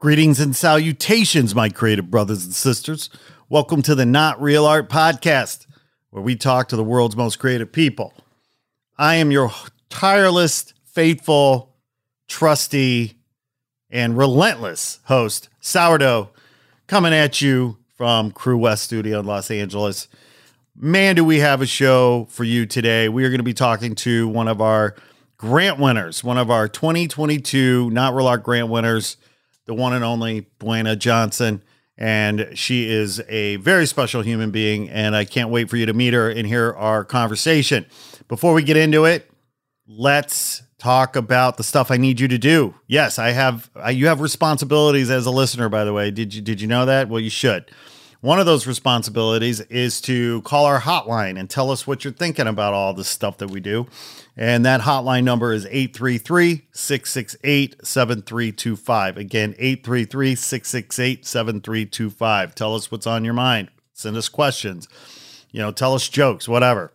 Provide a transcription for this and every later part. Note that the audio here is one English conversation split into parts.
Greetings and salutations, my creative brothers and sisters. Welcome to the Not Real Art Podcast, where we talk to the world's most creative people. I am your tireless, faithful, trusty, and relentless host, Sourdough, coming at you from Crew West Studio in Los Angeles. Man, do we have a show for you today. We are going to be talking to one of our grant winners, one of our 2022 Not Real Art grant winners the one and only Buena Johnson. And she is a very special human being. And I can't wait for you to meet her and hear our conversation. Before we get into it, let's talk about the stuff I need you to do. Yes, I have you have responsibilities as a listener by the way. Did you did you know that? Well, you should. One of those responsibilities is to call our hotline and tell us what you're thinking about all the stuff that we do. And that hotline number is 833 668 7325. Again, 833 668 7325. Tell us what's on your mind. Send us questions. You know, tell us jokes, whatever.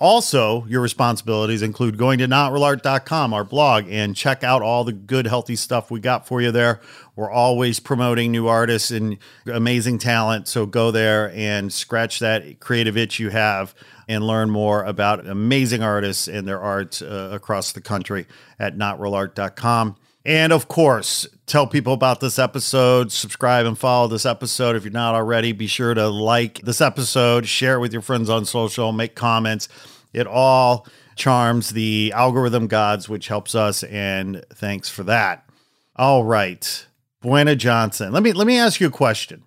Also, your responsibilities include going to notrealart.com, our blog, and check out all the good, healthy stuff we got for you there. We're always promoting new artists and amazing talent. So go there and scratch that creative itch you have and learn more about amazing artists and their art uh, across the country at notrealart.com. And of course, tell people about this episode, subscribe and follow this episode if you're not already. Be sure to like this episode, share it with your friends on social, make comments. It all charms the algorithm gods, which helps us, and thanks for that. All right. Buena Johnson. Let me let me ask you a question.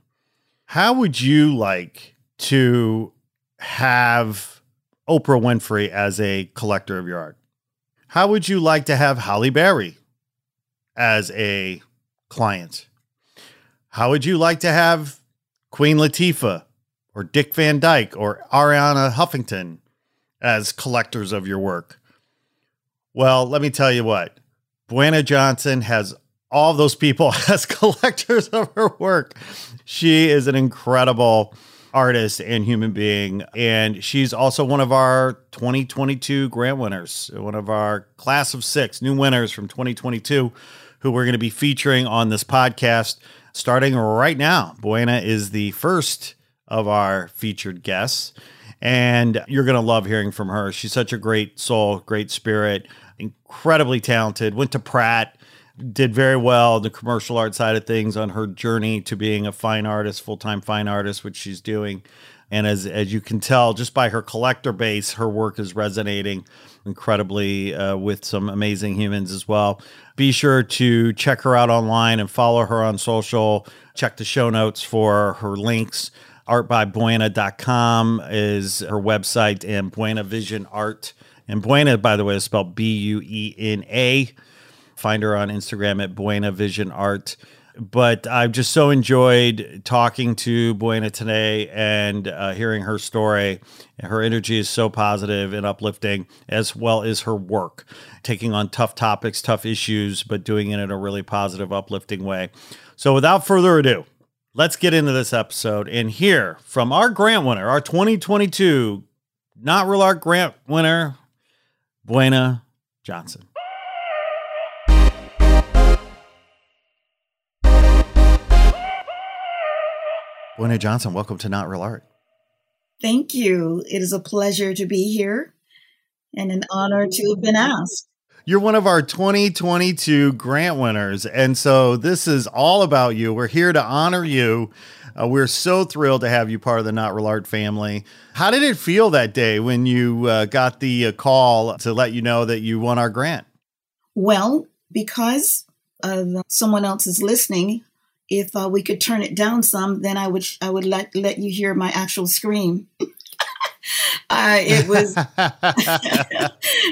How would you like to have Oprah Winfrey as a collector of your art? How would you like to have Halle Berry as a client? How would you like to have Queen Latifah or Dick Van Dyke or Arianna Huffington as collectors of your work? Well, let me tell you what. Buena Johnson has all those people as collectors of her work. She is an incredible artist and human being. And she's also one of our 2022 grant winners, one of our class of six new winners from 2022, who we're going to be featuring on this podcast starting right now. Buena is the first of our featured guests. And you're going to love hearing from her. She's such a great soul, great spirit, incredibly talented. Went to Pratt, did very well the commercial art side of things on her journey to being a fine artist, full time fine artist, which she's doing. And as as you can tell, just by her collector base, her work is resonating incredibly uh, with some amazing humans as well. Be sure to check her out online and follow her on social. Check the show notes for her links. Artbybuena.com is her website, and Buena Vision Art. And Buena, by the way, is spelled B U E N A Find her on Instagram at Buena Vision Art. But I've just so enjoyed talking to Buena today and uh, hearing her story. Her energy is so positive and uplifting, as well as her work, taking on tough topics, tough issues, but doing it in a really positive, uplifting way. So without further ado, Let's get into this episode and hear from our grant winner, our 2022 Not Real Art grant winner, Buena Johnson. Buena Johnson, welcome to Not Real Art. Thank you. It is a pleasure to be here and an honor to have been asked. You're one of our 2022 grant winners. And so this is all about you. We're here to honor you. Uh, we're so thrilled to have you part of the Not Real Art family. How did it feel that day when you uh, got the uh, call to let you know that you won our grant? Well, because someone else is listening, if uh, we could turn it down some, then I would I would let let you hear my actual scream. uh, it was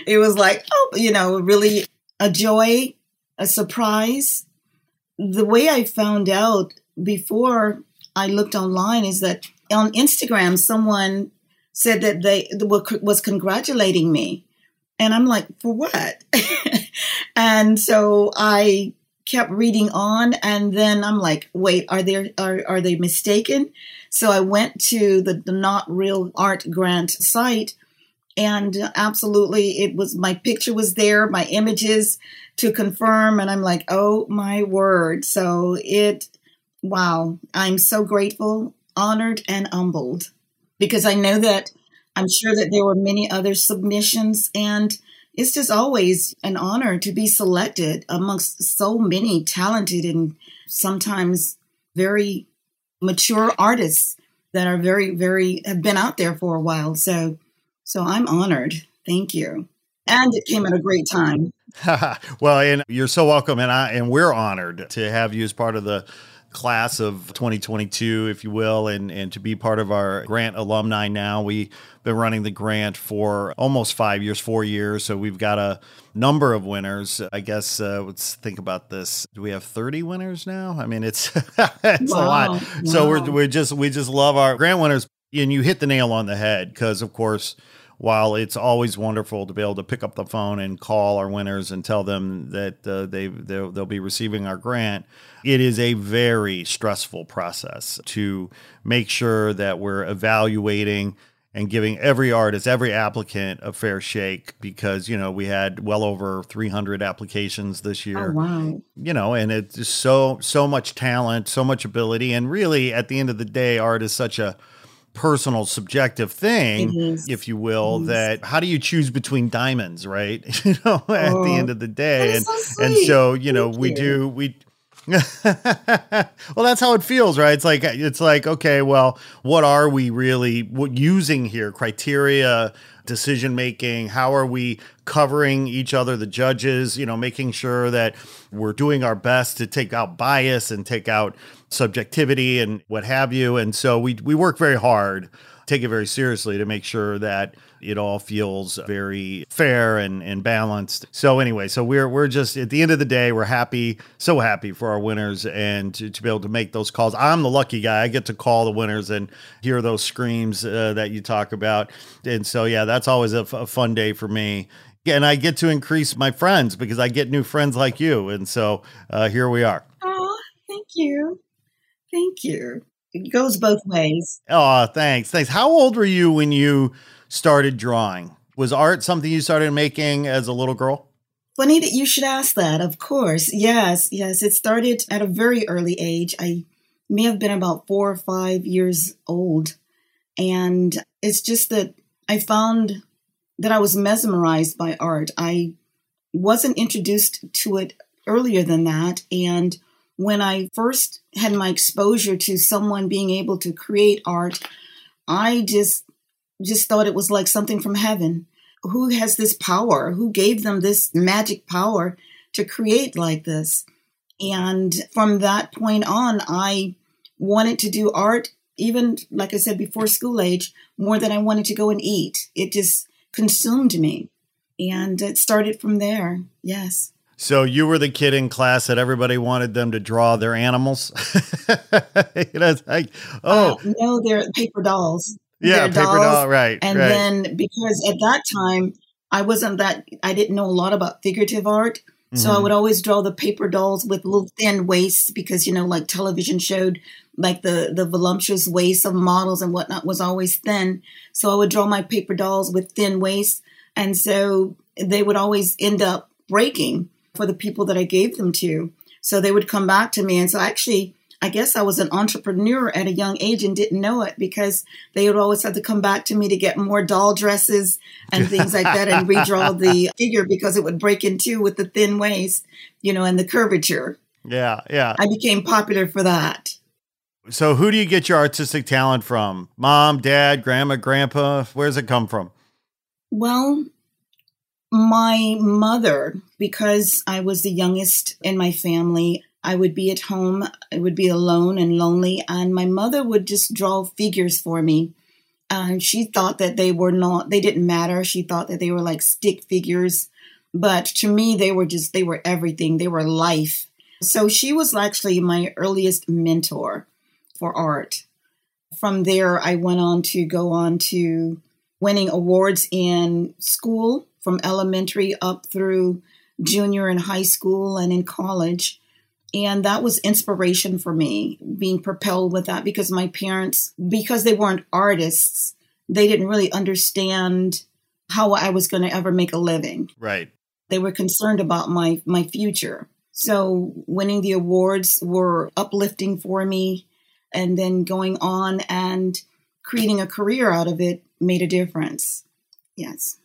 it was like oh, you know, really a joy, a surprise. The way I found out before I looked online is that on Instagram someone said that they were was congratulating me, and I'm like, for what? and so I kept reading on and then I'm like, wait, are they are, are they mistaken? So I went to the, the Not Real Art Grant site and absolutely it was my picture was there, my images to confirm and I'm like, "Oh my word." So it wow, I'm so grateful, honored and humbled because I know that I'm sure that there were many other submissions and it's just always an honor to be selected amongst so many talented and sometimes very mature artists that are very very have been out there for a while. So so i'm honored. Thank you. And it came at a great time. Well and you're so welcome and i and we're honored to have you as part of the class of 2022, if you will, and, and to be part of our grant alumni now. We've been running the grant for almost five years, four years. So we've got a number of winners. I guess uh, let's think about this. Do we have 30 winners now? I mean, it's it's wow. a lot. Wow. So we're, we're just we just love our grant winners. And you hit the nail on the head because, of course, while it's always wonderful to be able to pick up the phone and call our winners and tell them that uh, they they'll, they'll, be receiving our grant, it is a very stressful process to make sure that we're evaluating and giving every artist, every applicant a fair shake because, you know, we had well over 300 applications this year. Oh, wow. You know, and it's just so, so much talent, so much ability. And really, at the end of the day, art is such a personal subjective thing if you will that how do you choose between diamonds right? You know at the end oh, of the day and so and so you know Thank we you. do we well that's how it feels right? It's like it's like okay well what are we really using here? Criteria decision making how are we covering each other the judges you know making sure that we're doing our best to take out bias and take out subjectivity and what have you and so we we work very hard take it very seriously to make sure that it all feels very fair and, and balanced. So anyway, so we're we're just at the end of the day, we're happy, so happy for our winners and to, to be able to make those calls. I'm the lucky guy. I get to call the winners and hear those screams uh, that you talk about. And so yeah, that's always a, f- a fun day for me. And I get to increase my friends because I get new friends like you. And so uh, here we are. Oh, thank you. Thank you. It goes both ways. Oh, thanks. Thanks. How old were you when you started drawing? Was art something you started making as a little girl? Funny that you should ask that. Of course. Yes, yes. It started at a very early age. I may have been about four or five years old. And it's just that I found that I was mesmerized by art. I wasn't introduced to it earlier than that. And when I first had my exposure to someone being able to create art, I just just thought it was like something from heaven. Who has this power? Who gave them this magic power to create like this? And from that point on, I wanted to do art, even like I said before school age, more than I wanted to go and eat. It just consumed me. And it started from there. Yes. So you were the kid in class that everybody wanted them to draw their animals. you know, it's like, oh uh, no, they're paper dolls. Yeah, paper dolls. doll, right? And right. then because at that time I wasn't that I didn't know a lot about figurative art, So I mm-hmm. would always draw the paper dolls with little thin waists because you know, like television showed, like the the voluptuous waist of models and whatnot was always thin. So I would draw my paper dolls with thin waists, and so they would always end up breaking for the people that I gave them to. So they would come back to me, and so actually. I guess I was an entrepreneur at a young age and didn't know it because they would always have to come back to me to get more doll dresses and things like that and redraw the figure because it would break in two with the thin waist, you know, and the curvature. Yeah, yeah. I became popular for that. So, who do you get your artistic talent from? Mom, dad, grandma, grandpa? Where's it come from? Well, my mother, because I was the youngest in my family, I would be at home, I would be alone and lonely, and my mother would just draw figures for me. And she thought that they were not, they didn't matter. She thought that they were like stick figures. But to me, they were just, they were everything. They were life. So she was actually my earliest mentor for art. From there, I went on to go on to winning awards in school from elementary up through junior and high school and in college. And that was inspiration for me, being propelled with that because my parents, because they weren't artists, they didn't really understand how I was going to ever make a living. Right. They were concerned about my my future. So winning the awards were uplifting for me and then going on and creating a career out of it made a difference. Yes.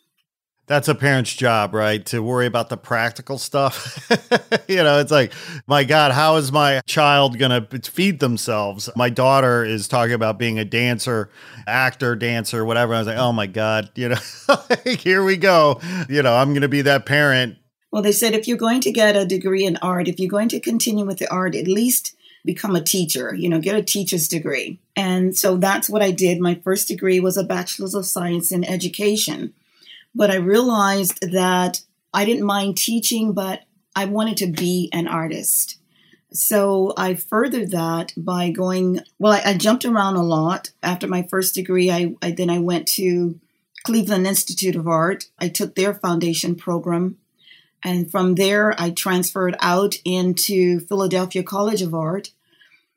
That's a parent's job, right? To worry about the practical stuff. you know, it's like, my God, how is my child going to feed themselves? My daughter is talking about being a dancer, actor, dancer, whatever. I was like, oh my God, you know, here we go. You know, I'm going to be that parent. Well, they said if you're going to get a degree in art, if you're going to continue with the art, at least become a teacher, you know, get a teacher's degree. And so that's what I did. My first degree was a bachelor's of science in education. But I realized that I didn't mind teaching, but I wanted to be an artist. So I furthered that by going, well, I, I jumped around a lot. After my first degree, I, I then I went to Cleveland Institute of Art. I took their foundation program. And from there, I transferred out into Philadelphia College of Art.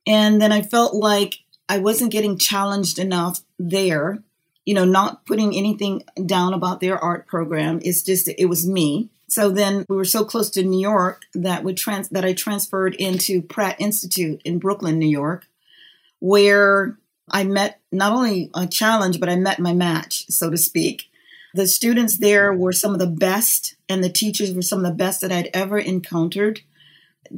And then I felt like I wasn't getting challenged enough there you know, not putting anything down about their art program. It's just it was me. So then we were so close to New York that we trans that I transferred into Pratt Institute in Brooklyn, New York, where I met not only a challenge, but I met my match, so to speak. The students there were some of the best, and the teachers were some of the best that I'd ever encountered.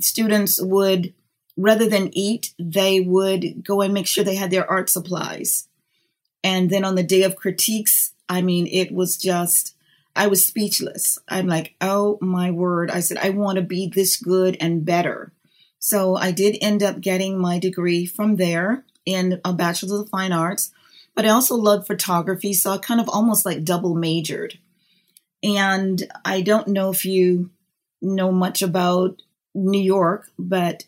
Students would, rather than eat, they would go and make sure they had their art supplies. And then on the day of critiques, I mean, it was just, I was speechless. I'm like, oh my word. I said, I want to be this good and better. So I did end up getting my degree from there in a Bachelor of the fine arts, but I also loved photography. So I kind of almost like double majored. And I don't know if you know much about New York, but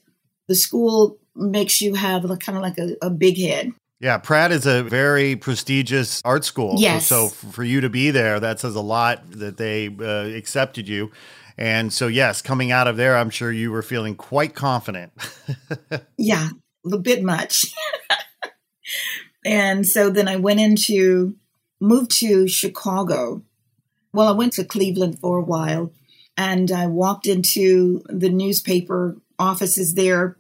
the school makes you have kind of like a, a big head. Yeah, Pratt is a very prestigious art school. Yes. So, so for you to be there, that says a lot that they uh, accepted you. And so, yes, coming out of there, I'm sure you were feeling quite confident. yeah, a bit much. and so then I went into, moved to Chicago. Well, I went to Cleveland for a while and I walked into the newspaper offices there,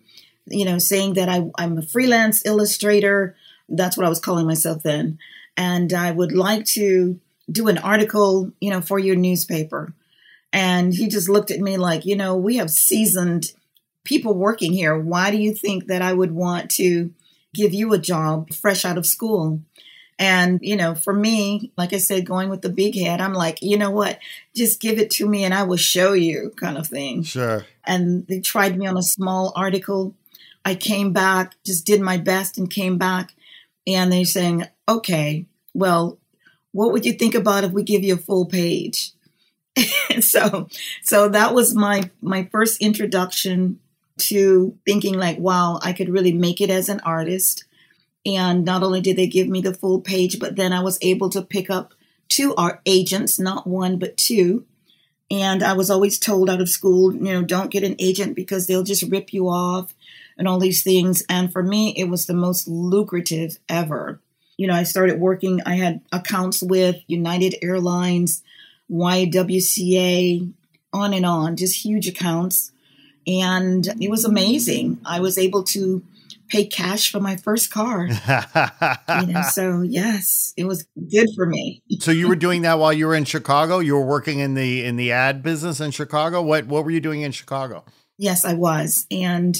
you know, saying that I, I'm a freelance illustrator that's what I was calling myself then. And I would like to do an article, you know, for your newspaper. And he just looked at me like, you know, we have seasoned people working here. Why do you think that I would want to give you a job fresh out of school? And, you know, for me, like I said, going with the big head, I'm like, you know what? Just give it to me and I will show you, kind of thing. Sure. And they tried me on a small article. I came back, just did my best and came back and they're saying, okay, well, what would you think about if we give you a full page? so, so that was my my first introduction to thinking like, wow, I could really make it as an artist. And not only did they give me the full page, but then I was able to pick up two art agents, not one but two, And I was always told out of school, you know, don't get an agent because they'll just rip you off and all these things. And for me, it was the most lucrative ever. You know, I started working, I had accounts with United Airlines, YWCA, on and on, just huge accounts. And it was amazing. I was able to pay cash for my first car. you know, so yes, it was good for me. so you were doing that while you were in Chicago? You were working in the in the ad business in Chicago? What what were you doing in Chicago? Yes, I was. And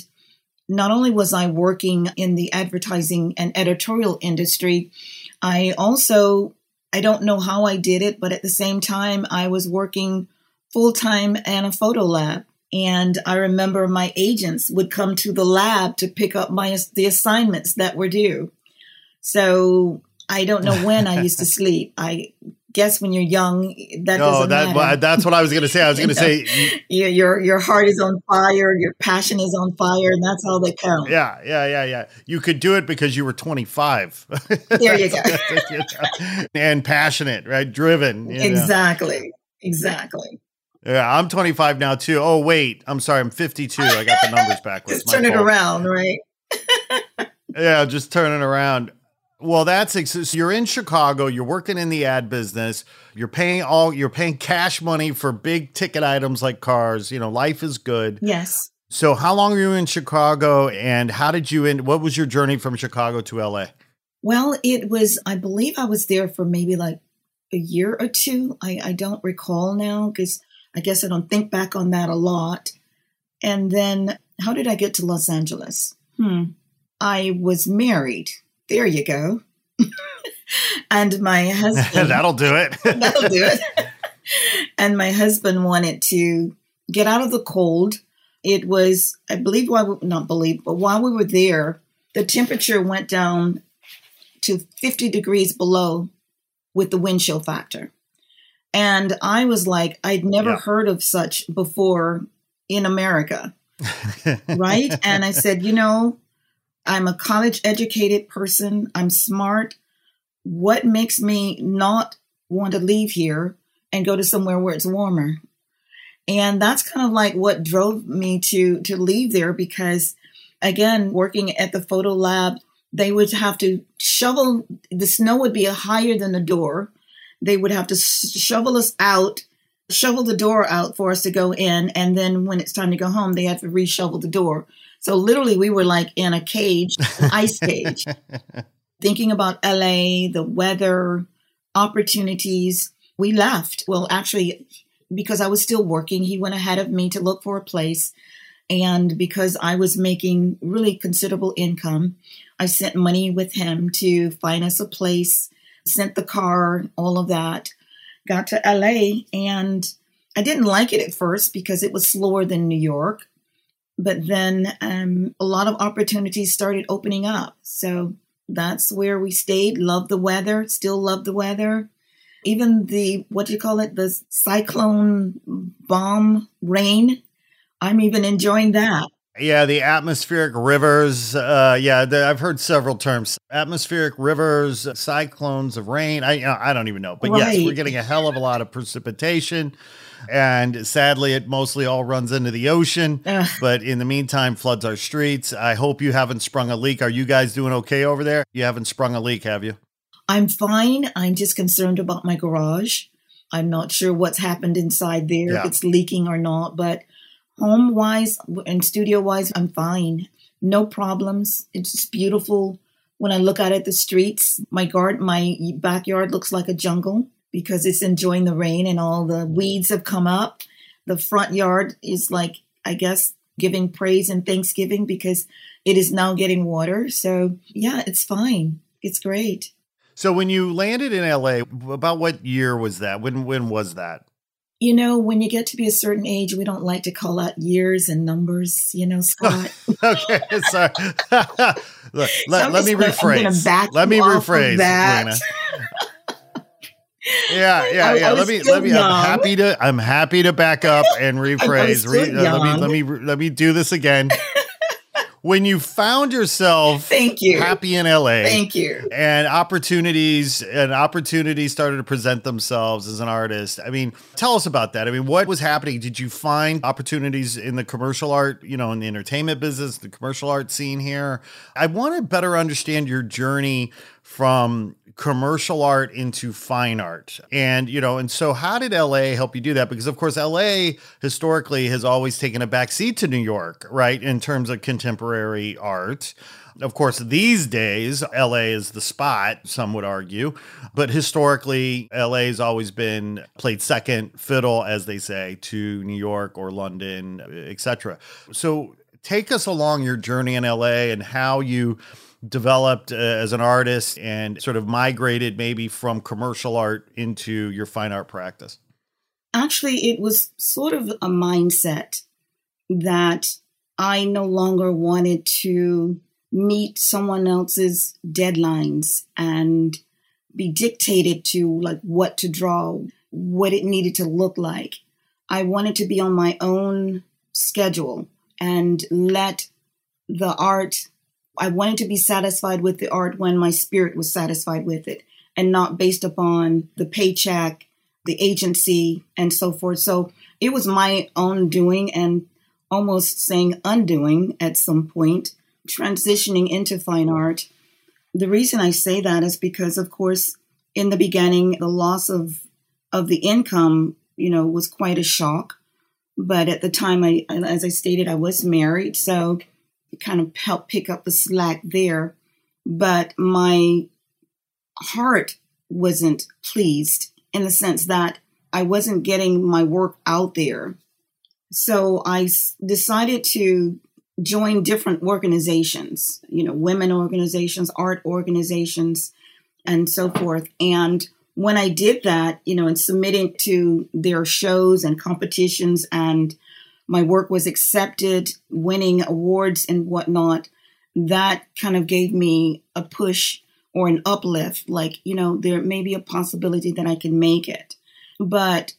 not only was I working in the advertising and editorial industry, I also I don't know how I did it, but at the same time I was working full time in a photo lab. And I remember my agents would come to the lab to pick up my the assignments that were due. So I don't know when I used to sleep. I guess when you're young, that no, doesn't that, matter. That's what I was going to say. I was going to say your, your your heart is on fire, your passion is on fire, and that's all that counts. Yeah, yeah, yeah, yeah. You could do it because you were 25. There you go. and passionate, right? Driven. Exactly. Know. Exactly. Yeah, I'm 25 now too. Oh wait, I'm sorry, I'm 52. I got the numbers backwards. just turn it around, right? yeah, just turn it around. Well, that's so you're in Chicago. You're working in the ad business. You're paying all. You're paying cash money for big ticket items like cars. You know, life is good. Yes. So, how long were you in Chicago, and how did you end? What was your journey from Chicago to LA? Well, it was. I believe I was there for maybe like a year or two. I, I don't recall now because I guess I don't think back on that a lot. And then, how did I get to Los Angeles? Hmm. I was married. There you go. and my husband. that'll do it. that'll do it. and my husband wanted to get out of the cold. It was, I believe, why we, not believe, but while we were there, the temperature went down to 50 degrees below with the wind chill factor. And I was like, I'd never yeah. heard of such before in America. right. And I said, you know, I'm a college educated person, I'm smart. What makes me not want to leave here and go to somewhere where it's warmer? And that's kind of like what drove me to to leave there because again, working at the photo lab, they would have to shovel the snow would be higher than the door they would have to shovel us out, shovel the door out for us to go in. And then when it's time to go home, they have to reshovel the door. So literally, we were like in a cage, ice cage, thinking about LA, the weather, opportunities. We left. Well, actually, because I was still working, he went ahead of me to look for a place. And because I was making really considerable income, I sent money with him to find us a place sent the car, all of that. Got to LA and I didn't like it at first because it was slower than New York. But then um, a lot of opportunities started opening up. So that's where we stayed. Love the weather, still love the weather. Even the, what do you call it, the cyclone bomb rain. I'm even enjoying that. Yeah, the atmospheric rivers. Uh, yeah, the, I've heard several terms: atmospheric rivers, cyclones of rain. I I don't even know, but right. yes, we're getting a hell of a lot of precipitation, and sadly, it mostly all runs into the ocean. Ugh. But in the meantime, floods our streets. I hope you haven't sprung a leak. Are you guys doing okay over there? You haven't sprung a leak, have you? I'm fine. I'm just concerned about my garage. I'm not sure what's happened inside there, yeah. if it's leaking or not, but home wise and studio wise, I'm fine. No problems. It's just beautiful. When I look out at the streets, my guard, my backyard looks like a jungle because it's enjoying the rain and all the weeds have come up. The front yard is like, I guess, giving praise and thanksgiving because it is now getting water. So, yeah, it's fine. It's great. So, when you landed in LA, about what year was that? When when was that? you know, when you get to be a certain age, we don't like to call out years and numbers, you know, Scott. okay, sorry. Look, let, let, me rephrase. Let me rephrase. That. Yeah, yeah, I, yeah. I let me let me young. I'm happy to I'm happy to back up and rephrase. Re, uh, let me let me let me do this again. when you found yourself Thank you. happy in LA Thank you. and opportunities and opportunities started to present themselves as an artist. I mean, tell us about that. I mean, what was happening? Did you find opportunities in the commercial art, you know, in the entertainment business, the commercial art scene here? I want to better understand your journey from commercial art into fine art. And, you know, and so how did LA help you do that? Because, of course, LA historically has always taken a backseat to New York, right, in terms of contemporary art. Of course, these days, LA is the spot, some would argue. But historically, LA has always been played second fiddle, as they say, to New York or London, etc. So take us along your journey in LA and how you developed uh, as an artist and sort of migrated maybe from commercial art into your fine art practice? Actually, it was sort of a mindset that I no longer wanted to meet someone else's deadlines and be dictated to like what to draw, what it needed to look like. I wanted to be on my own schedule and let the art I wanted to be satisfied with the art when my spirit was satisfied with it and not based upon the paycheck, the agency, and so forth. So it was my own doing and almost saying undoing at some point, transitioning into fine art. The reason I say that is because, of course, in the beginning, the loss of of the income, you know, was quite a shock. But at the time, I, as I stated, I was married, so kind of helped pick up the slack there. But my heart wasn't pleased in the sense that I wasn't getting my work out there. So I decided to join different organizations, you know, women organizations, art organizations, and so forth. And when I did that, you know, and submitting to their shows and competitions and my work was accepted, winning awards and whatnot, that kind of gave me a push or an uplift. Like, you know, there may be a possibility that I can make it. But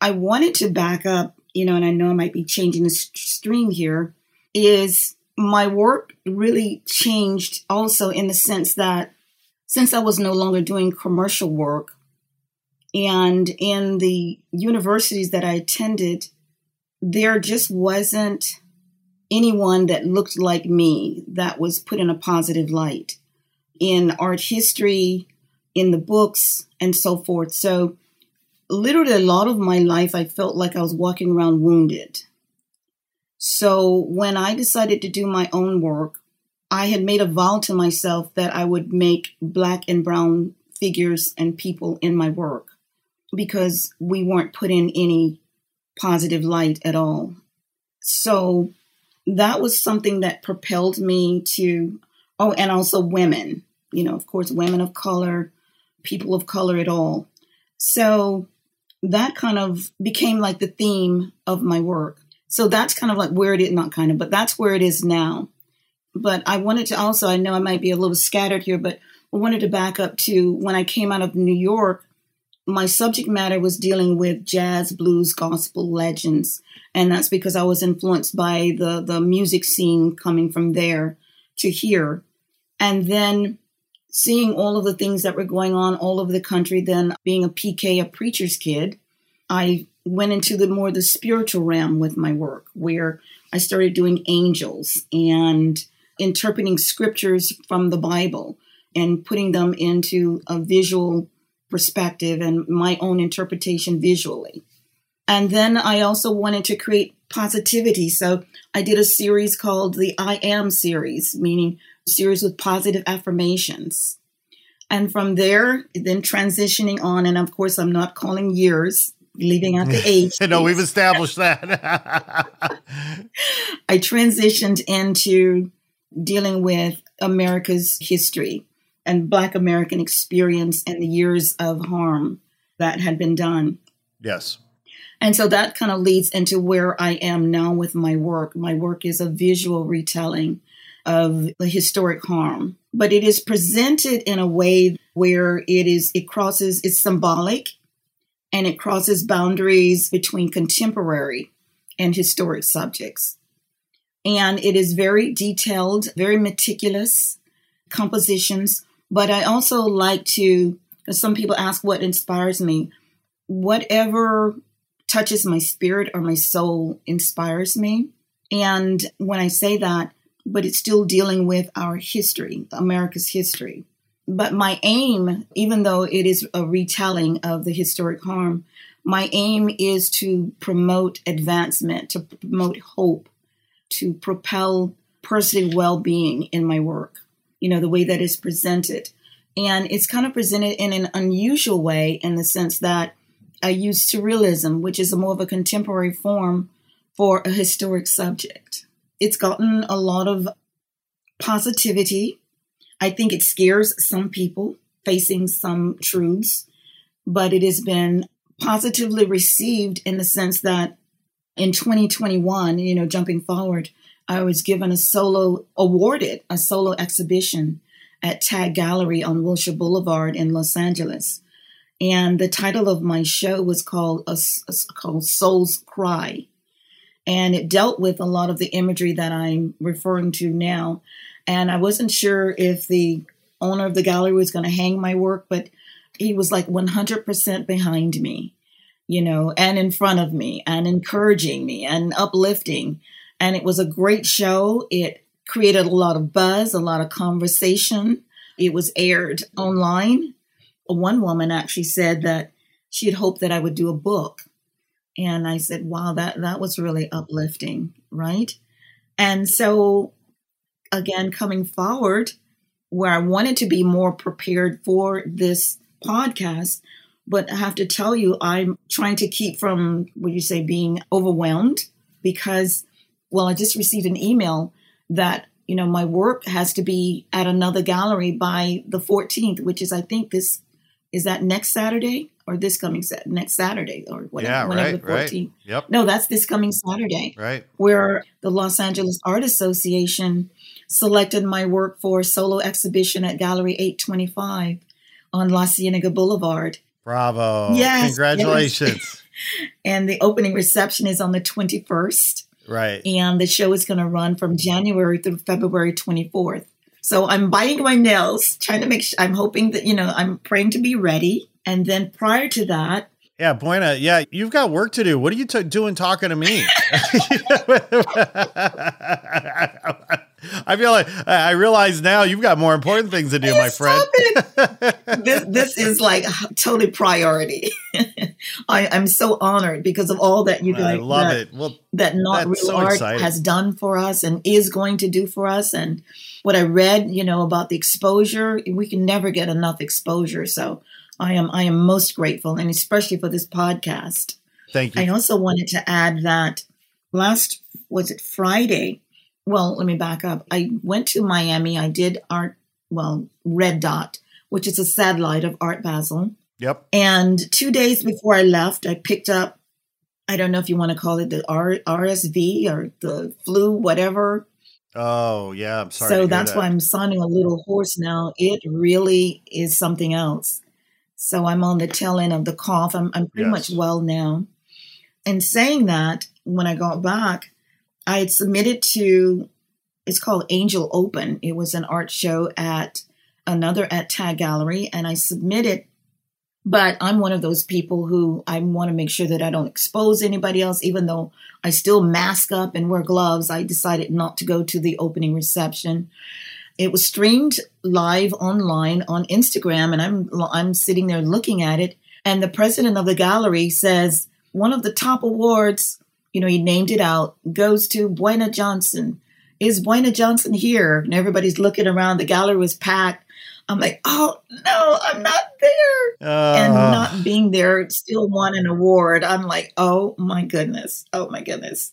I wanted to back up, you know, and I know I might be changing the stream here, is my work really changed also in the sense that since I was no longer doing commercial work, and in the universities that I attended, there just wasn't anyone that looked like me that was put in a positive light in art history, in the books, and so forth. So, literally, a lot of my life, I felt like I was walking around wounded. So, when I decided to do my own work, I had made a vow to myself that I would make black and brown figures and people in my work because we weren't put in any positive light at all. So that was something that propelled me to, oh, and also women, you know, of course, women of color, people of color at all. So that kind of became like the theme of my work. So that's kind of like where it is, not kind of, but that's where it is now. But I wanted to also, I know I might be a little scattered here, but I wanted to back up to when I came out of New York, my subject matter was dealing with jazz, blues, gospel legends, and that's because I was influenced by the the music scene coming from there to here, and then seeing all of the things that were going on all over the country. Then being a PK, a preacher's kid, I went into the more the spiritual realm with my work, where I started doing angels and interpreting scriptures from the Bible and putting them into a visual perspective and my own interpretation visually. And then I also wanted to create positivity. So I did a series called the I Am series, meaning series with positive affirmations. And from there, then transitioning on, and of course, I'm not calling years, leaving out the age. no, we've established that. I transitioned into dealing with America's history and Black American experience and the years of harm that had been done. Yes. And so that kind of leads into where I am now with my work. My work is a visual retelling of the historic harm, but it is presented in a way where it is it crosses it's symbolic and it crosses boundaries between contemporary and historic subjects. And it is very detailed, very meticulous compositions. But I also like to, some people ask what inspires me, whatever touches my spirit or my soul inspires me. And when I say that, but it's still dealing with our history, America's history. But my aim, even though it is a retelling of the historic harm, my aim is to promote advancement, to promote hope, to propel personal well being in my work, you know, the way that is presented. And it's kind of presented in an unusual way in the sense that I use surrealism, which is a more of a contemporary form for a historic subject. It's gotten a lot of positivity. I think it scares some people facing some truths, but it has been positively received in the sense that in 2021, you know, jumping forward, I was given a solo, awarded a solo exhibition at Tag Gallery on Wilshire Boulevard in Los Angeles. And the title of my show was called, uh, called Soul's Cry. And it dealt with a lot of the imagery that I'm referring to now. And I wasn't sure if the owner of the gallery was going to hang my work, but he was like 100% behind me, you know, and in front of me and encouraging me and uplifting. And it was a great show. It created a lot of buzz, a lot of conversation. It was aired online. One woman actually said that she had hoped that I would do a book. And I said, wow, that, that was really uplifting, right? And so, again, coming forward, where I wanted to be more prepared for this podcast, but I have to tell you, I'm trying to keep from, what you say, being overwhelmed because, well, I just received an email that, you know, my work has to be at another gallery by the 14th, which is, I think, this is that next Saturday or this coming set next Saturday or whatever, yeah, whenever right, the 14th. Right. Yep. No, that's this coming Saturday. Right. Where the Los Angeles Art Association selected my work for a solo exhibition at Gallery 825 on La Cienega Boulevard. Bravo. Yes. Congratulations. Yes. and the opening reception is on the 21st. Right. And the show is going to run from January through February 24th. So I'm biting my nails, trying to make sure, I'm hoping that, you know, I'm praying to be ready. And then prior to that, yeah, Buena. Yeah, you've got work to do. What are you t- doing talking to me? I feel like I realize now you've got more important things to do, my friend. this, this is like totally priority. I, am so honored because of all that you I love that, it. Well, that not real so art exciting. has done for us and is going to do for us. And what I read, you know, about the exposure, we can never get enough exposure. So I am I am most grateful, and especially for this podcast. Thank you. I also wanted to add that last was it Friday well, let me back up. I went to Miami. I did art, well, Red Dot, which is a satellite of Art Basel. Yep. And two days before I left, I picked up, I don't know if you want to call it the R- RSV or the flu, whatever. Oh, yeah. I'm sorry. So that's that. why I'm sounding a little hoarse now. It really is something else. So I'm on the tail end of the cough. I'm, I'm pretty Yes. much well now. And saying that, when I got back, I had submitted to, it's called Angel Open. It was an art show at another at Tag Gallery, and I submitted. But I'm one of those people who I want to make sure that I don't expose anybody else, even though I still mask up and wear gloves. I decided not to go to the opening reception. It was streamed live online on Instagram, and I'm I'm sitting there looking at it. And the president of the gallery says one of the top awards you know, he named it out, goes to Buena Johnson. Is Buena Johnson here? And everybody's looking around. The gallery was packed. I'm like, oh no, I'm not there. Uh, and not being there, still won an award. I'm like, oh my goodness. Oh my goodness.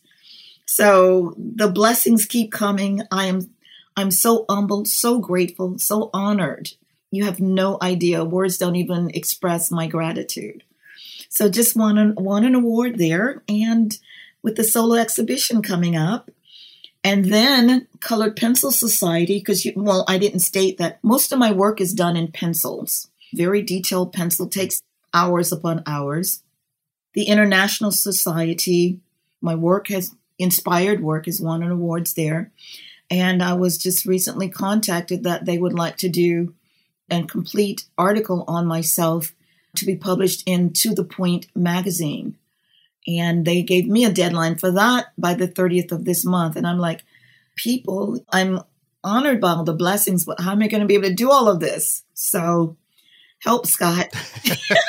So the blessings keep coming. I am I'm so humbled, so grateful, so honored. You have no idea. Words don't even express my gratitude. So just won an, won an award there. And with the solo exhibition coming up. And then Colored Pencil Society, because, well, I didn't state that most of my work is done in pencils. Very detailed pencil takes hours upon hours. The International Society, my work has inspired work has won an awards there. And I was just recently contacted that they would like to do a complete article on myself to be published in To the Point magazine. And they gave me a deadline for that by the 30th of this month. And I'm like, people, I'm honored by all the blessings, but how am I going to be able to do all of this? So help, Scott.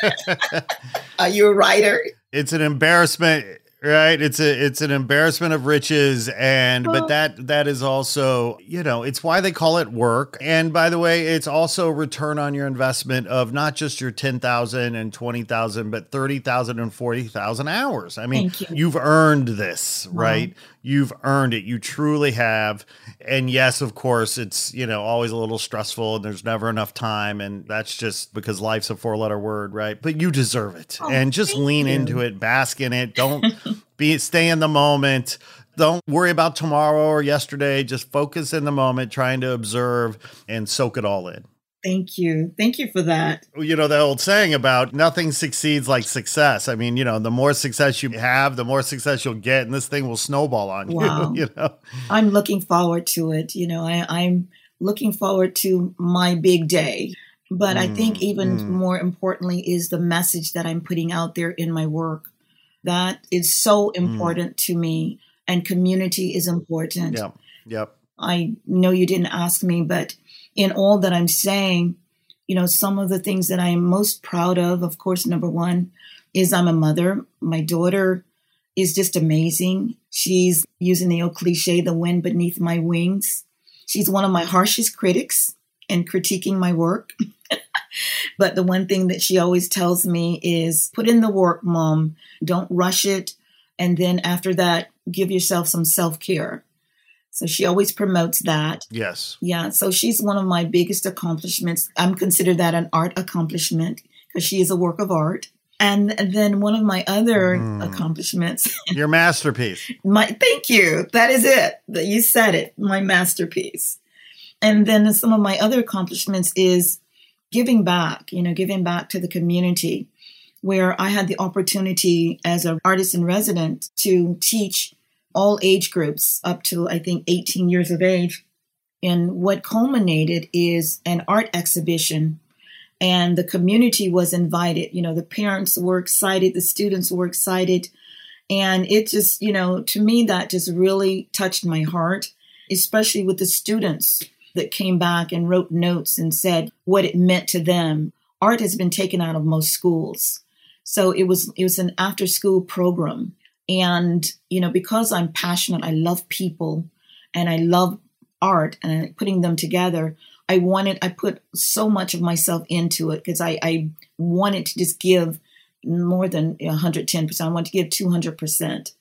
Are you a writer? It's an embarrassment Right. It's a it's an embarrassment of riches and but that that is also, you know, it's why they call it work. And by the way, it's also return on your investment of not just your 10,000 and 20,000 but 30,000 and 40,000 hours. I mean, you. have earned this, right? Wow. You've earned it. You truly have. And yes, of course, it's, you know, always a little stressful and there's never enough time and that's just because life's a four-letter word, right? But you deserve it. Oh, and just lean you. into it, bask in it. Don't be stay in the moment. Don't worry about tomorrow or yesterday. Just focus in the moment, trying to observe and soak it all in. Thank you. Thank you for that. You know, the old saying about nothing succeeds like success. I mean, you know, the more success you have, the more success you'll get, and this thing will snowball on wow. you. You know, I'm looking forward to it. You know, I, I'm looking forward to my big day. But mm, I think mm, even mm. more importantly is the message that I'm putting out there in my work. That is so mm. important mm. to me, and community is important. Yep. Yep. I know you didn't ask me, but in all that I'm saying, you know, some of the things that I am most proud of, of course, number one is I'm a mother. My daughter is just amazing. She's using the old cliche, the wind beneath my wings. She's one of my harshest critics in critiquing my work. but the one thing that she always tells me is put in the work, mom. Don't rush it. And then after that, give yourself some self care. So she always promotes that. Yes. Yeah. So she's one of my biggest accomplishments. I'm considered that an art accomplishment because she is a work of art. And then one of my other mm. accomplishments. Your masterpiece. my thank you. That is it. That you said it. My masterpiece. And then some of my other accomplishments is giving back, you know, giving back to the community where I had the opportunity as an artist in resident to teach all age groups up to, I think, 18 years of age. And what culminated is an art exhibition. And the community was invited. You know, the parents were excited, the students were excited. And it just, you know, to me, that just really touched my heart, especially with the students that came back and wrote notes and said what it meant to them. Art has been taken out of most schools. So it was it was an after school program and, you know, because I'm passionate, I love people and I love art and putting them together. I wanted, I put so much of myself into it because I, I wanted to just give more than 110%. I wanted to give 200%.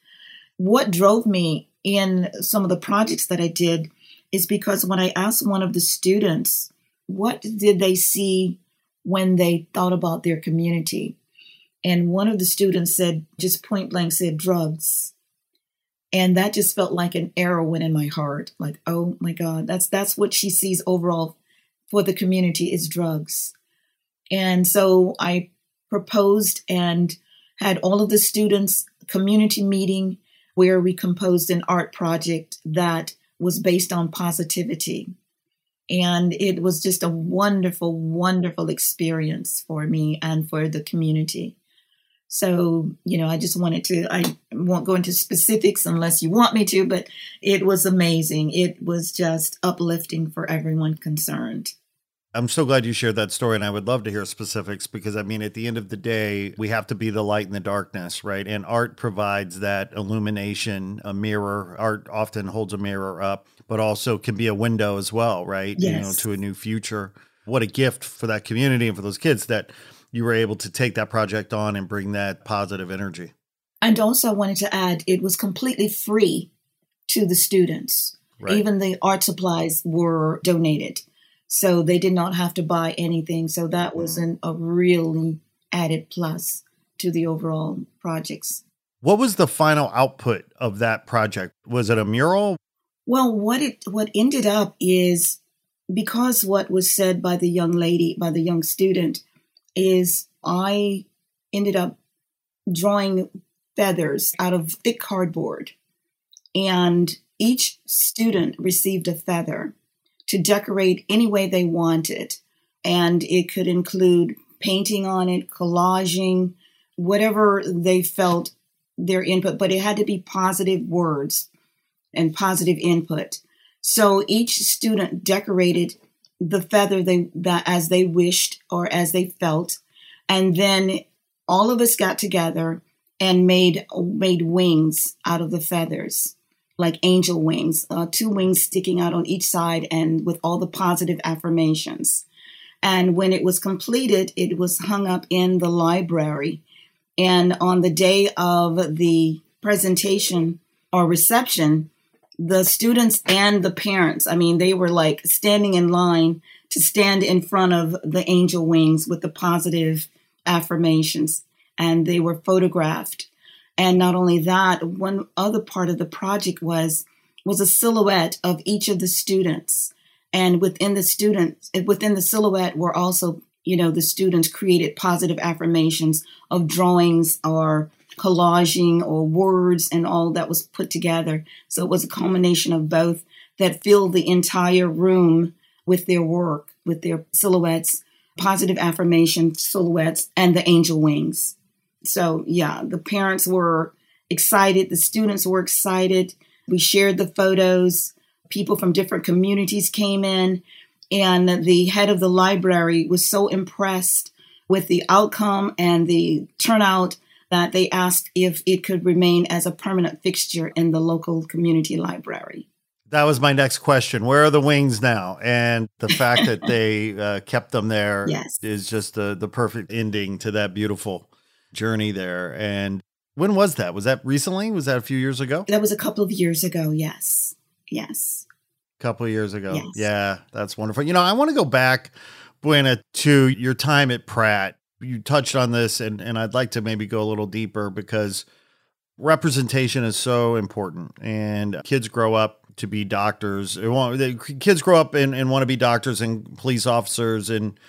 What drove me in some of the projects that I did is because when I asked one of the students, what did they see when they thought about their community? And one of the students said, just point blank said, drugs. And that just felt like an arrow went in my heart. Like, oh my God, that's that's what she sees overall for the community is drugs. And so I proposed and had all of the students community meeting where we composed an art project that was based on positivity. And it was just a wonderful, wonderful experience for me and for the community. So, you know, I just wanted to, I won't go into specifics unless you want me to, but it was amazing. It was just uplifting for everyone concerned. I'm so glad you shared that story, and I would love to hear specifics because I mean, at the end of the day, we have to be the light in the darkness, right? And art provides that illumination, a mirror. Art often holds a mirror up, but also can be a window as well, right? Yes. You know, to a new future. What a gift for that community and for those kids that you were able to take that project on and bring that positive energy. And also, I wanted to add it was completely free to the students. Right. Even the art supplies were donated. So they did not have to buy anything. So that was mm. an, a really added plus to the overall projects. What was the final output of that project? Was it a mural? Well, what it what ended up is because what was said by the young lady, by the young student, is I ended up drawing feathers out of thick cardboard And each student received a feather to decorate any way they wanted. And it could include painting on it, collaging, whatever they felt their input, but it had to be positive words and positive input. So each student decorated the feather they that as they wished or as they felt, and then all of us got together and made made wings out of the feathers, like angel wings, uh, two wings sticking out on each side, and with all the positive affirmations. And when it was completed, it was hung up in the library. And on the day of the presentation or reception, the students and the parents, I mean, they were like standing in line to stand in front of the angel wings with the positive affirmations, and they were photographed. And not only that, one other part of the project was was a silhouette of each of the students. And within the students, within the silhouette were also, you know, the students created positive affirmations of drawings or collaging or words and all that was put together. So it was a combination of both that filled the entire room with their work, with their silhouettes, positive affirmation silhouettes, and the angel wings. So, yeah, the parents were excited, the students were excited. We shared the photos. People from different communities came in, and the head of the library was so impressed with the outcome and the turnout that they asked if it could remain as a permanent fixture in the local community library. That was my next question. Where are the wings now? And the fact that they uh, kept them there yes. is just the, the perfect ending to that beautiful journey there. And when was that? Was that recently? Was that a few years ago? That was a couple of years ago. Yes. Yes. A couple of years ago. Yes. Yeah, that's wonderful. You know, I want to go back, Buena, to your time at Pratt you touched on this and and I'd like to maybe go a little deeper because representation is so important and kids grow up to be doctors. Kids grow up and, and want to be doctors and police officers and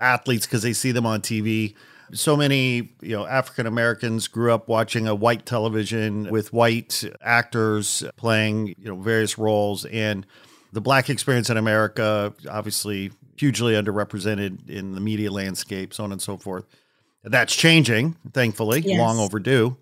athletes because they see them on tv so many you know african americans grew up watching a white television with white actors playing you know various roles and the black experience in america obviously hugely underrepresented in the media landscape, so on and so forth. That's changing, thankfully, yes. long overdue.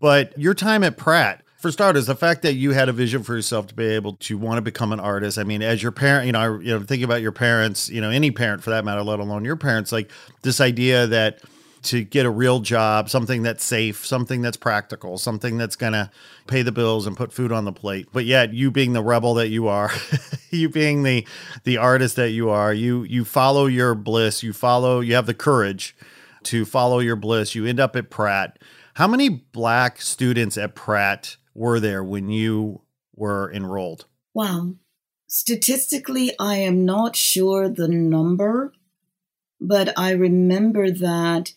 But your time at Pratt, for starters, the fact that you had a vision for yourself to be able to want to become an artist. I mean, as your parent, you know, I, you know, think about your parents, you know, any parent for that matter, let alone your parents, like this idea that to get a real job, something that's safe, something that's practical, something that's going to pay the bills and put food on the plate. But yet, you being the rebel that you are, you being the the artist that you are, you you follow your bliss, you follow, you have the courage to follow your bliss. You end up at Pratt. How many black students at Pratt were there when you were enrolled? Wow. Statistically, I am not sure the number, but I remember that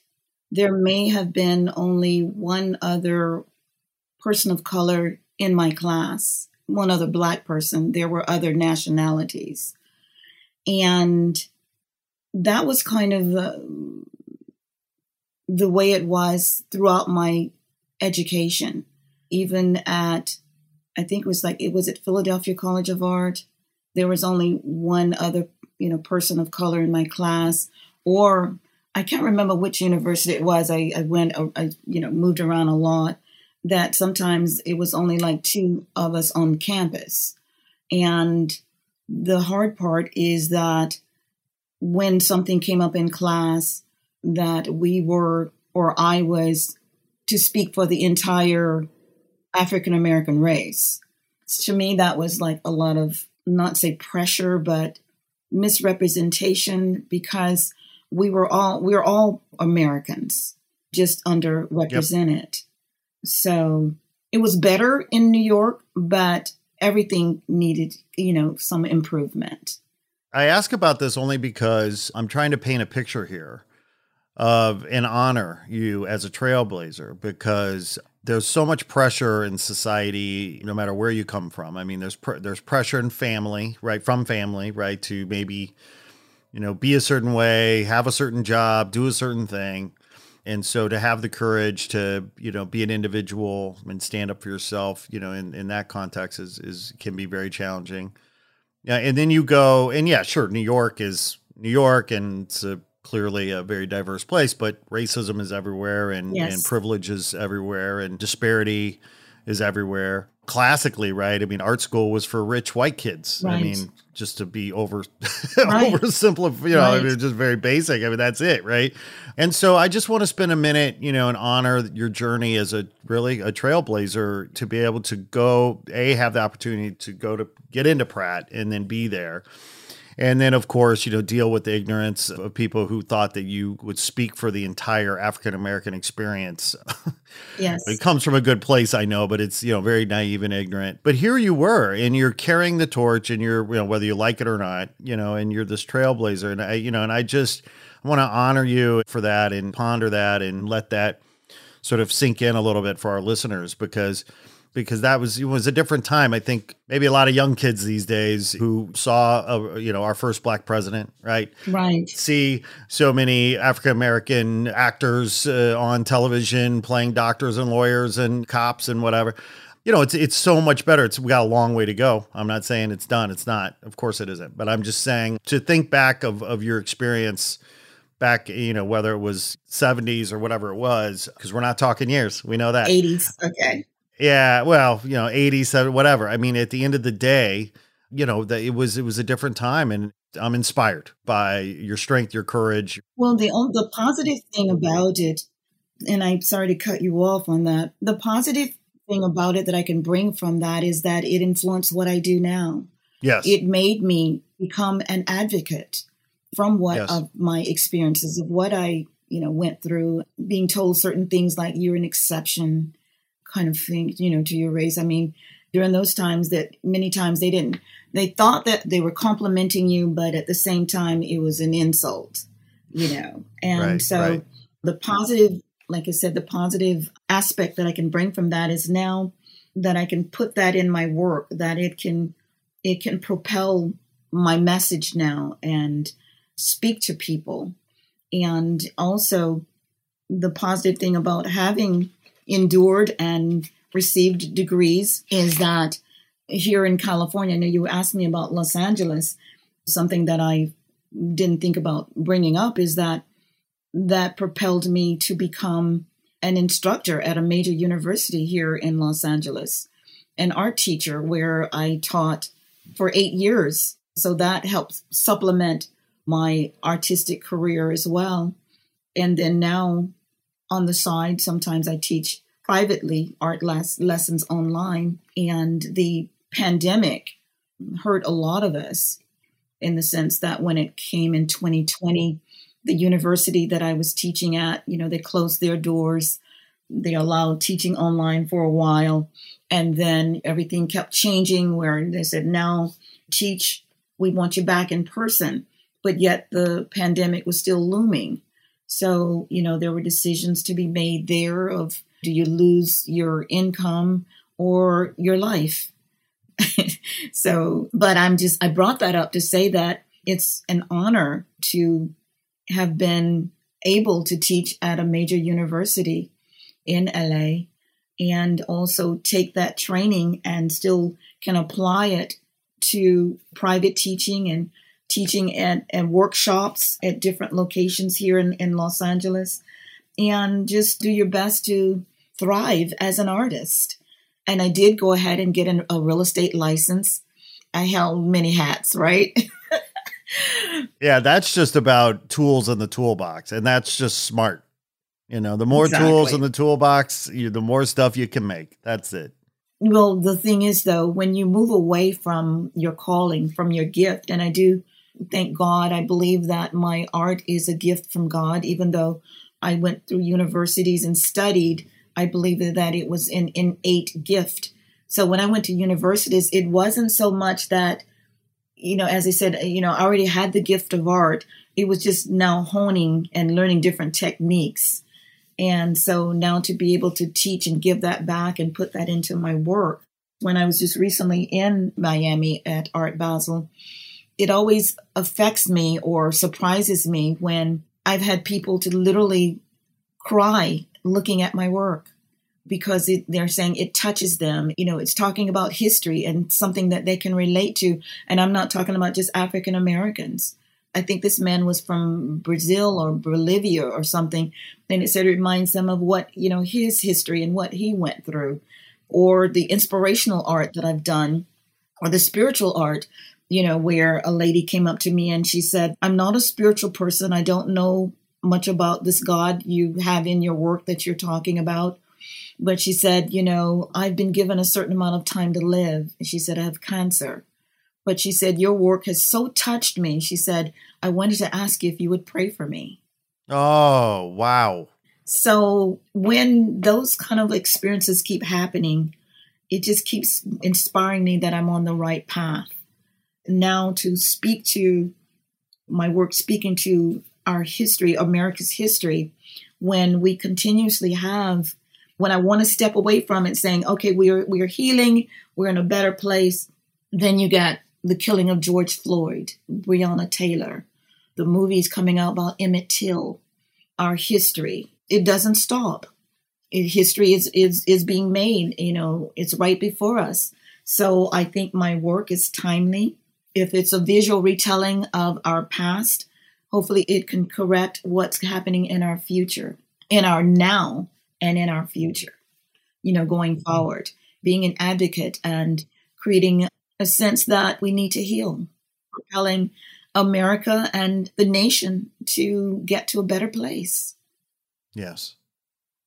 there may have been only one other person of color in my class, one other black person. There were other nationalities. And that was kind of the, the way it was throughout my education, even at, I think it was like, it was at Philadelphia College of Art. There was only one other, you know, person of color in my class, or I can't remember which university it was. I, I went, uh, I, you know, moved around a lot. That sometimes it was only like two of us on campus. And the hard part is that when something came up in class, that we were, or I was, to speak for the entire African American race. To me, that was like a lot of, not say pressure, but misrepresentation because we were all we were all Americans, just underrepresented. Yep. So it was better in New York, but everything needed, you know, some improvement. I ask about this only because I'm trying to paint a picture here of and honor you as a trailblazer because there's so much pressure in society no matter where you come from. I mean there's pr- there's pressure in family, right? From family, right, to maybe you know, be a certain way, have a certain job, do a certain thing. And so to have the courage to, you know, be an individual and stand up for yourself, you know, in, in that context is, is can be very challenging. Yeah. And then you go and yeah, sure. New York is New York and it's a, clearly a very diverse place, but racism is everywhere and, Yes. and privilege is everywhere and disparity is everywhere. Classically, right? I mean, art school was for rich white kids. I mean, just to be over Right. oversimplify, you know, I Right. mean, just very basic. I mean, that's it, right? And so I just want to spend a minute, you know, and honor your journey as a really a trailblazer to be able to go, A, have the opportunity to go to get into Pratt and then be there. And then, of course, you know, deal with the ignorance of people who thought that you would speak for the entire African American experience. Yes. It comes from a good place, I know, but it's you know very naive and ignorant. But here you were, and you're carrying the torch, and you're you know whether you like it or not, you know, and you're this trailblazer, and I you know, and I just want to honor you for that and ponder that and let that sort of sink in a little bit for our listeners because because that was it was a different time. I think maybe a lot of young kids these days who saw a, you know our first black president, right? Right. see so many African American actors uh, on television playing doctors and lawyers and cops and whatever. You know, it's it's so much better. It's we got a long way to go. I'm not saying it's done. It's not. Of course it isn't. But I'm just saying to think back of of your experience back, you know, whether it was 70s or whatever it was, because we're not talking years. We know that. 80s. Okay. Yeah, well, you know, 87 whatever. I mean, at the end of the day, you know, that it was it was a different time and I'm inspired by your strength, your courage. Well, the the positive thing about it, and I'm sorry to cut you off on that. The positive thing about it that I can bring from that is that it influenced what I do now. Yes. It made me become an advocate from what Yes. of my experiences of what I, you know, went through, being told certain things like you're an exception kind of thing, you know, to your race. I mean, during those times that many times they didn't they thought that they were complimenting you, but at the same time it was an insult, you know. And Right, so right. the positive, like I said, the positive aspect that I can bring from that is now that I can put that in my work, that it can it can propel my message now and speak to people. And also the positive thing about having endured and received degrees is that here in California, I know you asked me about Los Angeles, something that I didn't think about bringing up is that that propelled me to become an instructor at a major university here in Los Angeles, an art teacher where I taught for eight years. So that helped supplement my artistic career as well. And then now on the side, sometimes I teach privately art les- lessons online. And the pandemic hurt a lot of us in the sense that when it came in 2020, the university that I was teaching at, you know, they closed their doors. They allowed teaching online for a while. And then everything kept changing where they said, now teach, we want you back in person. But yet the pandemic was still looming. So, you know, there were decisions to be made there of do you lose your income or your life? so, but I'm just, I brought that up to say that it's an honor to have been able to teach at a major university in LA and also take that training and still can apply it to private teaching and teaching at, at workshops at different locations here in, in Los Angeles and just do your best to thrive as an artist. And I did go ahead and get an, a real estate license. I held many hats, right? Yeah, that's just about tools in the toolbox, and that's just smart. You know, the more tools in the toolbox, you, the more stuff you can make. That's it. Well, the thing is, though, when you move away from your calling, from your gift, and I do thank God, I believe that my art is a gift from God, even though I went through universities and studied, I believe that it was an innate gift. So when I went to universities, it wasn't so much that, you know, as I said, you know, I already had the gift of art. It was just now honing and learning different techniques. And so now to be able to teach and give that back and put that into my work. When I was just recently in Miami at Art Basel, it always affects me or surprises me when I've had people to literally cry looking at my work because it, they're saying it touches them. You know, it's talking about history and something that they can relate to. And I'm not talking about just African Americans. I think this man was from Brazil or Bolivia or something. And it said it reminds them of what, you know, his history and what he went through. Or the inspirational art that I've done, or the spiritual art, you know, where a lady came up to me and she said, I'm not a spiritual person. I don't know much about this God you have in your work that you're talking about. But she said, You know, I've been given a certain amount of time to live. And she said, I have cancer. But she said, Your work has so touched me. She said, I wanted to ask you if you would pray for me. Oh, wow. So when those kind of experiences keep happening, it just keeps inspiring me that I'm on the right path. Now to speak to my work, speaking to our history, America's history, when we continuously have when I want to step away from it, saying, okay, we are we are healing, we're in a better place, then you got the killing of George Floyd, Breonna Taylor, the movies coming out about Emmett Till, our history. It doesn't stop. It, history is, is is being made, you know, it's right before us. So I think my work is timely. If it's a visual retelling of our past, hopefully it can correct what's happening in our future, in our now and in our future, you know, going mm-hmm. forward, being an advocate and creating a sense that we need to heal, propelling America and the nation to get to a better place. Yes.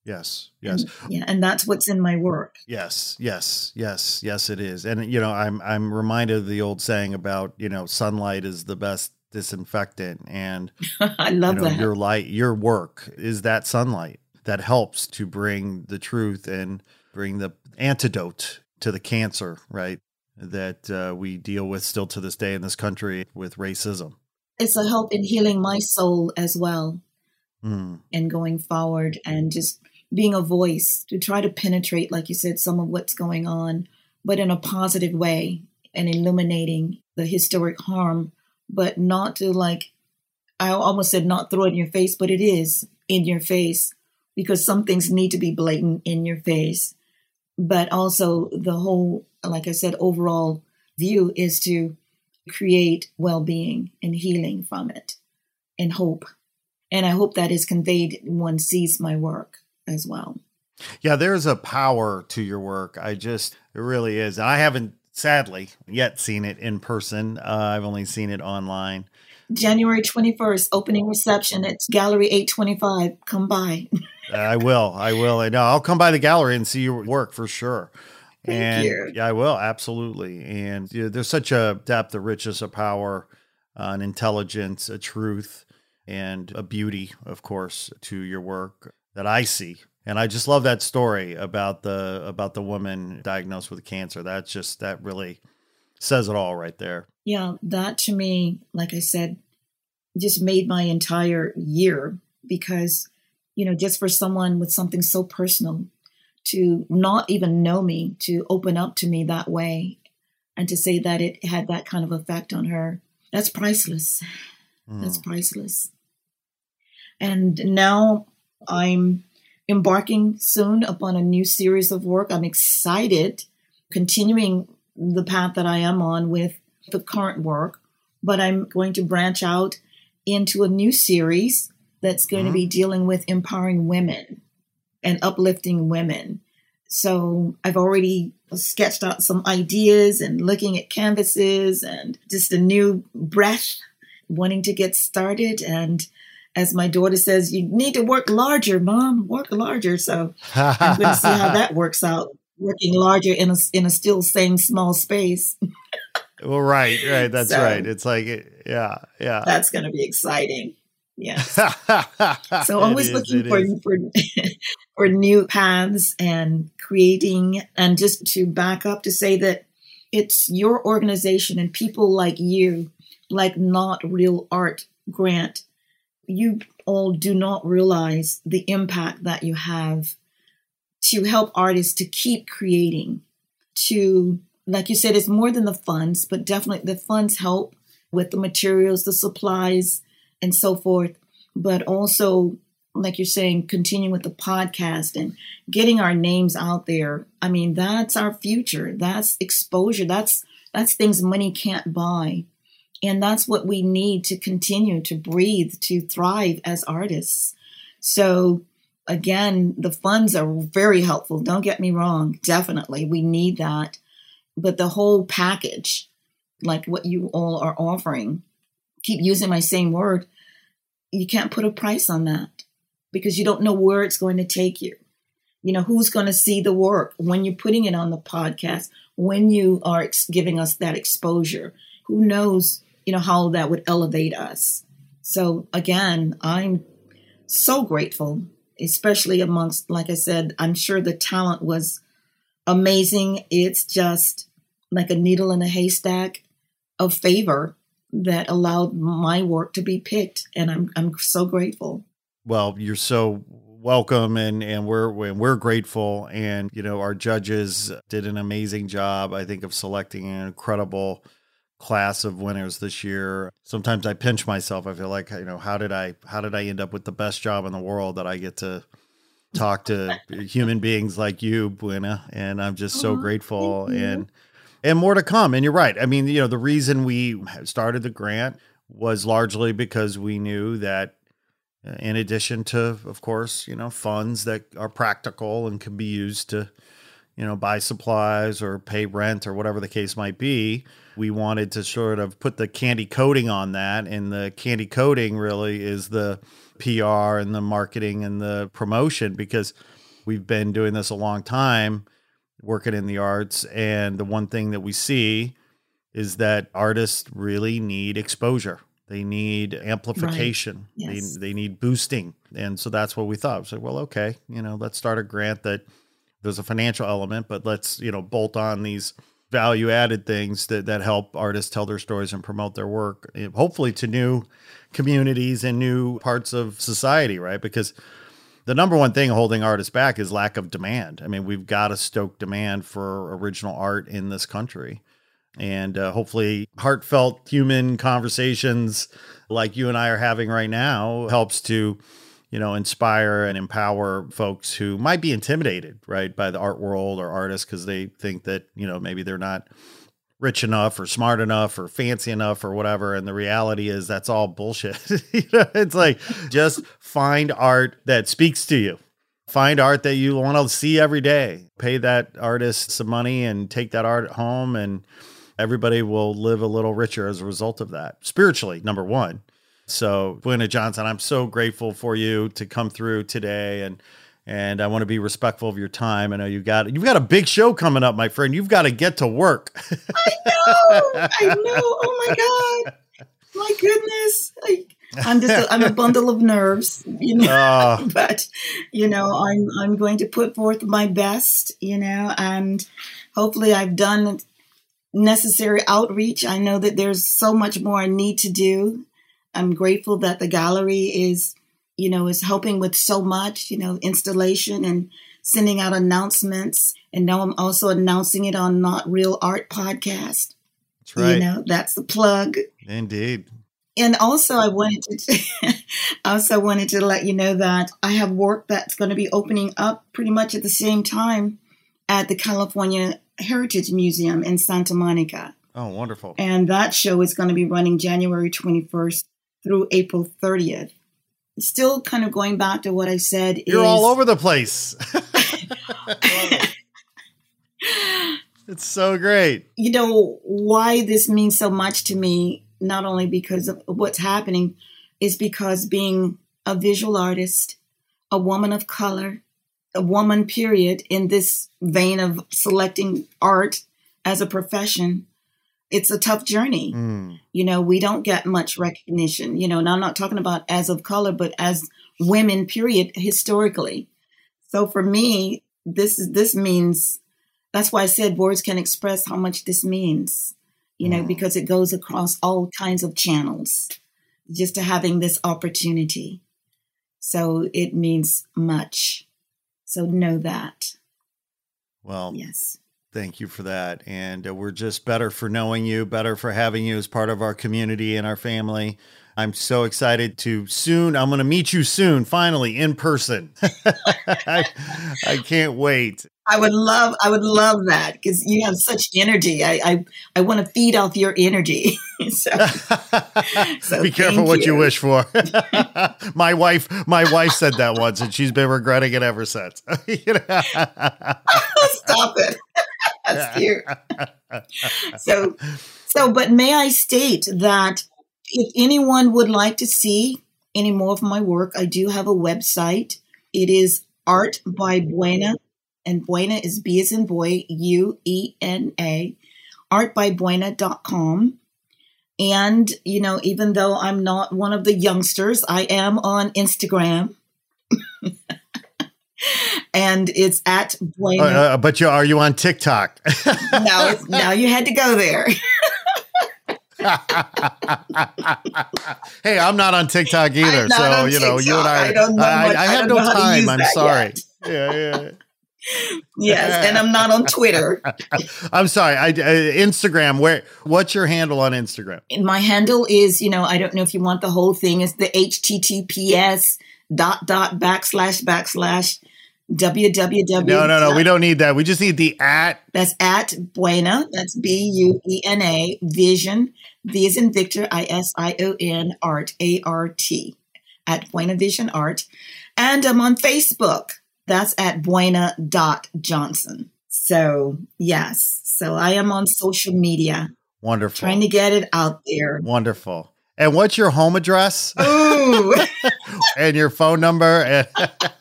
Yes, yes. And, yeah, and that's what's in my work. Yes, yes, yes, yes it is. And you know, I'm I'm reminded of the old saying about, you know, sunlight is the best disinfectant and I love you know, that. Your light, your work is that sunlight that helps to bring the truth and bring the antidote to the cancer, right? That uh, we deal with still to this day in this country with racism. It's a help in healing my soul as well mm. and going forward and just being a voice to try to penetrate, like you said, some of what's going on, but in a positive way and illuminating the historic harm, but not to like, I almost said not throw it in your face, but it is in your face because some things need to be blatant in your face. But also, the whole, like I said, overall view is to create well being and healing from it and hope. And I hope that is conveyed when one sees my work as well. Yeah, there's a power to your work. I just, it really is. I haven't sadly yet seen it in person. Uh, I've only seen it online. January 21st, opening reception at Gallery 825. Come by. I will. I will. And I'll come by the gallery and see your work for sure. Thank and you. yeah, I will absolutely. And you know, there's such a depth, a richness, a power, uh, an intelligence, a truth, and a beauty, of course, to your work that I see. And I just love that story about the about the woman diagnosed with cancer. That's just that really says it all right there. Yeah, that to me, like I said, just made my entire year because you know, just for someone with something so personal to not even know me, to open up to me that way, and to say that it had that kind of effect on her, that's priceless. Mm. That's priceless. And now I'm embarking soon upon a new series of work. I'm excited, continuing the path that I am on with the current work, but I'm going to branch out into a new series that's going mm-hmm. to be dealing with empowering women and uplifting women. So I've already sketched out some ideas and looking at canvases and just a new breath, wanting to get started. And as my daughter says, you need to work larger, mom, work larger. So I'm going to see how that works out, working larger in a, in a still same small space. well, right, right. That's so, right. It's like, yeah, yeah. That's going to be exciting. Yeah. so always is, looking for, for for new paths and creating and just to back up to say that it's your organization and people like you, like not real art grant, you all do not realize the impact that you have to help artists to keep creating, to like you said, it's more than the funds, but definitely the funds help with the materials, the supplies, and so forth, but also like you're saying, continue with the podcast and getting our names out there. I mean, that's our future. That's exposure. That's that's things money can't buy. And that's what we need to continue to breathe, to thrive as artists. So again, the funds are very helpful. Don't get me wrong. Definitely. We need that. But the whole package, like what you all are offering, keep using my same word, you can't put a price on that because you don't know where it's going to take you. You know, who's going to see the work when you're putting it on the podcast, when you are giving us that exposure? Who knows, you know, how that would elevate us. So again, I'm so grateful, especially amongst, like I said, I'm sure the talent was amazing. It's just like a needle in a haystack of favor that allowed my work to be picked. And I'm, I'm so grateful well, you're so welcome and and we're we're grateful and you know our judges did an amazing job I think of selecting an incredible class of winners this year. Sometimes I pinch myself. I feel like you know how did I how did I end up with the best job in the world that I get to talk to human beings like you, Buena, and I'm just so oh, grateful and and more to come. And you're right. I mean, you know, the reason we started the grant was largely because we knew that uh, in addition to, of course, you know, funds that are practical and can be used to, you know, buy supplies or pay rent or whatever the case might be. We wanted to sort of put the candy coating on that. And the candy coating really is the PR and the marketing and the promotion because we've been doing this a long time, working in the arts. And the one thing that we see is that artists really need exposure they need amplification. Right. Yes. They, they need boosting. And so that's what we thought. We said, well, okay, you know, let's start a grant that there's a financial element, but let's, you know, bolt on these value added things that, that help artists tell their stories and promote their work, eh, hopefully to new communities and new parts of society, right? Because the number one thing holding artists back is lack of demand. I mean, we've got to stoke demand for original art in this country and uh, hopefully heartfelt human conversations like you and I are having right now helps to you know inspire and empower folks who might be intimidated right by the art world or artists because they think that you know maybe they're not rich enough or smart enough or fancy enough or whatever and the reality is that's all bullshit. You know it's like just find art that speaks to you. Find art that you want to see every day. Pay that artist some money and take that art home and everybody will live a little richer as a result of that. Spiritually number one so buena johnson i'm so grateful for you to come through today and and i want to be respectful of your time. I know you got you've got a big show coming up my friend. You've got to get to work. I know! I know! Oh my god! My goodness! Like I'm just a, I'm a bundle of nerves, you know. Uh, but you know, I'm I'm going to put forth my best, you know, and hopefully I've done necessary outreach. I know that there's so much more I need to do. I'm grateful that the gallery is, you know, is helping with so much, you know, installation and sending out announcements. And now I'm also announcing it on Not Real Art podcast. That's right. You know, that's the plug. Indeed. And also I wanted to also wanted to let you know that I have work that's going to be opening up pretty much at the same time at the California Heritage Museum in Santa Monica. Oh, wonderful. And that show is going to be running January 21st through April 30th. Still kind of going back to what I said You're is, all over the place. it's so great. You know, why this means so much to me, not only because of what's happening, is because being a visual artist, a woman of color, a woman, period, in this vein of selecting art as a profession, it's a tough journey. Mm. You know, we don't get much recognition, you know, and I'm not talking about as of color, but as women, period, historically. So for me, this is this means that's why I said words can express how much this means, you know, mm. because it goes across all kinds of channels just to having this opportunity. So it means much. So know that. Well, yes. Thank you for that. And uh, we're just better for knowing you, better for having you as part of our community and our family. I'm so excited to soon. I'm going to meet you soon, finally, in person. I, I can't wait. I would love, I would love that because you have such energy. I, I, I want to feed off your energy. so, so, be careful what you. you wish for. my wife, my wife said that once, and she's been regretting it ever since. Stop it. That's cute. So, so, but may I state that if anyone would like to see any more of my work, I do have a website. It is Art by Buena, and Buena is B as in boy, U E N A, artbybuena.com. And, you know, even though I'm not one of the youngsters, I am on Instagram. and it's at Buena. Uh, but you are you on TikTok? now, now you had to go there. hey, I'm not on TikTok either, so you know, TikTok. you and I. I, don't know I, I have no time. I'm sorry. yeah, yeah. yes, and I'm not on Twitter. I'm sorry. I, uh, Instagram. Where? What's your handle on Instagram? My handle is, you know, I don't know if you want the whole thing. It's the HTTPS dot dot backslash backslash www. No, no, no. We don't need that. We just need the at. That's at Buena. That's B U E N A Vision. V is in Victor. I S I O N Art A R T at Buena Vision Art, and I'm on Facebook. That's at Buena dot Johnson. So yes, so I am on social media. Wonderful. Trying to get it out there. Wonderful. And what's your home address? Ooh. and your phone number and,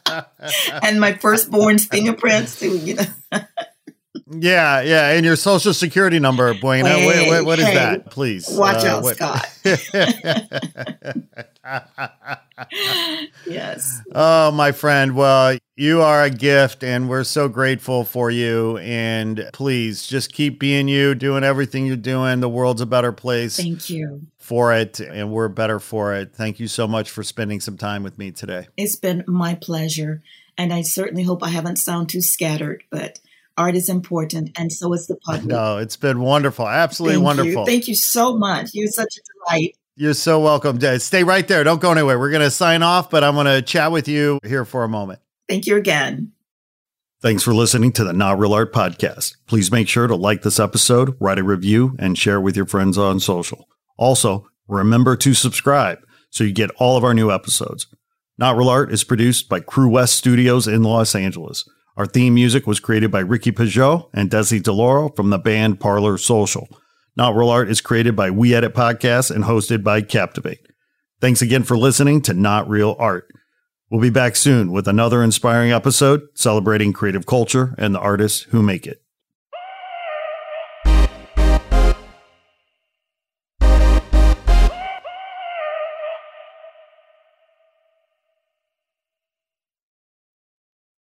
and my firstborn's fingerprints. Too, You know. yeah, yeah, and your social security number, Buena. Hey, wait, wait, what is hey, that? Please watch uh, out, what? Scott. yes. Oh, my friend. Well, you are a gift, and we're so grateful for you. And please just keep being you, doing everything you're doing. The world's a better place. Thank you for it and we're better for it. Thank you so much for spending some time with me today. It's been my pleasure. And I certainly hope I haven't sound too scattered, but art is important and so is the public. No, it's been wonderful. Absolutely Thank wonderful. You. Thank you so much. You're such a delight. You're so welcome. Stay right there. Don't go anywhere. We're going to sign off, but I'm going to chat with you here for a moment. Thank you again. Thanks for listening to the Not Real Art Podcast. Please make sure to like this episode, write a review, and share with your friends on social. Also, remember to subscribe so you get all of our new episodes. Not Real Art is produced by Crewest Studios in Los Angeles. Our theme music was created by Ricky Pajot and Desi DeLauro from the band Parlor Social. Not Real Art is created by We Edit Podcasts and hosted by Captivate. Thanks again for listening to Not Real Art. We'll be back soon with another inspiring episode celebrating creative culture and the artists who make it.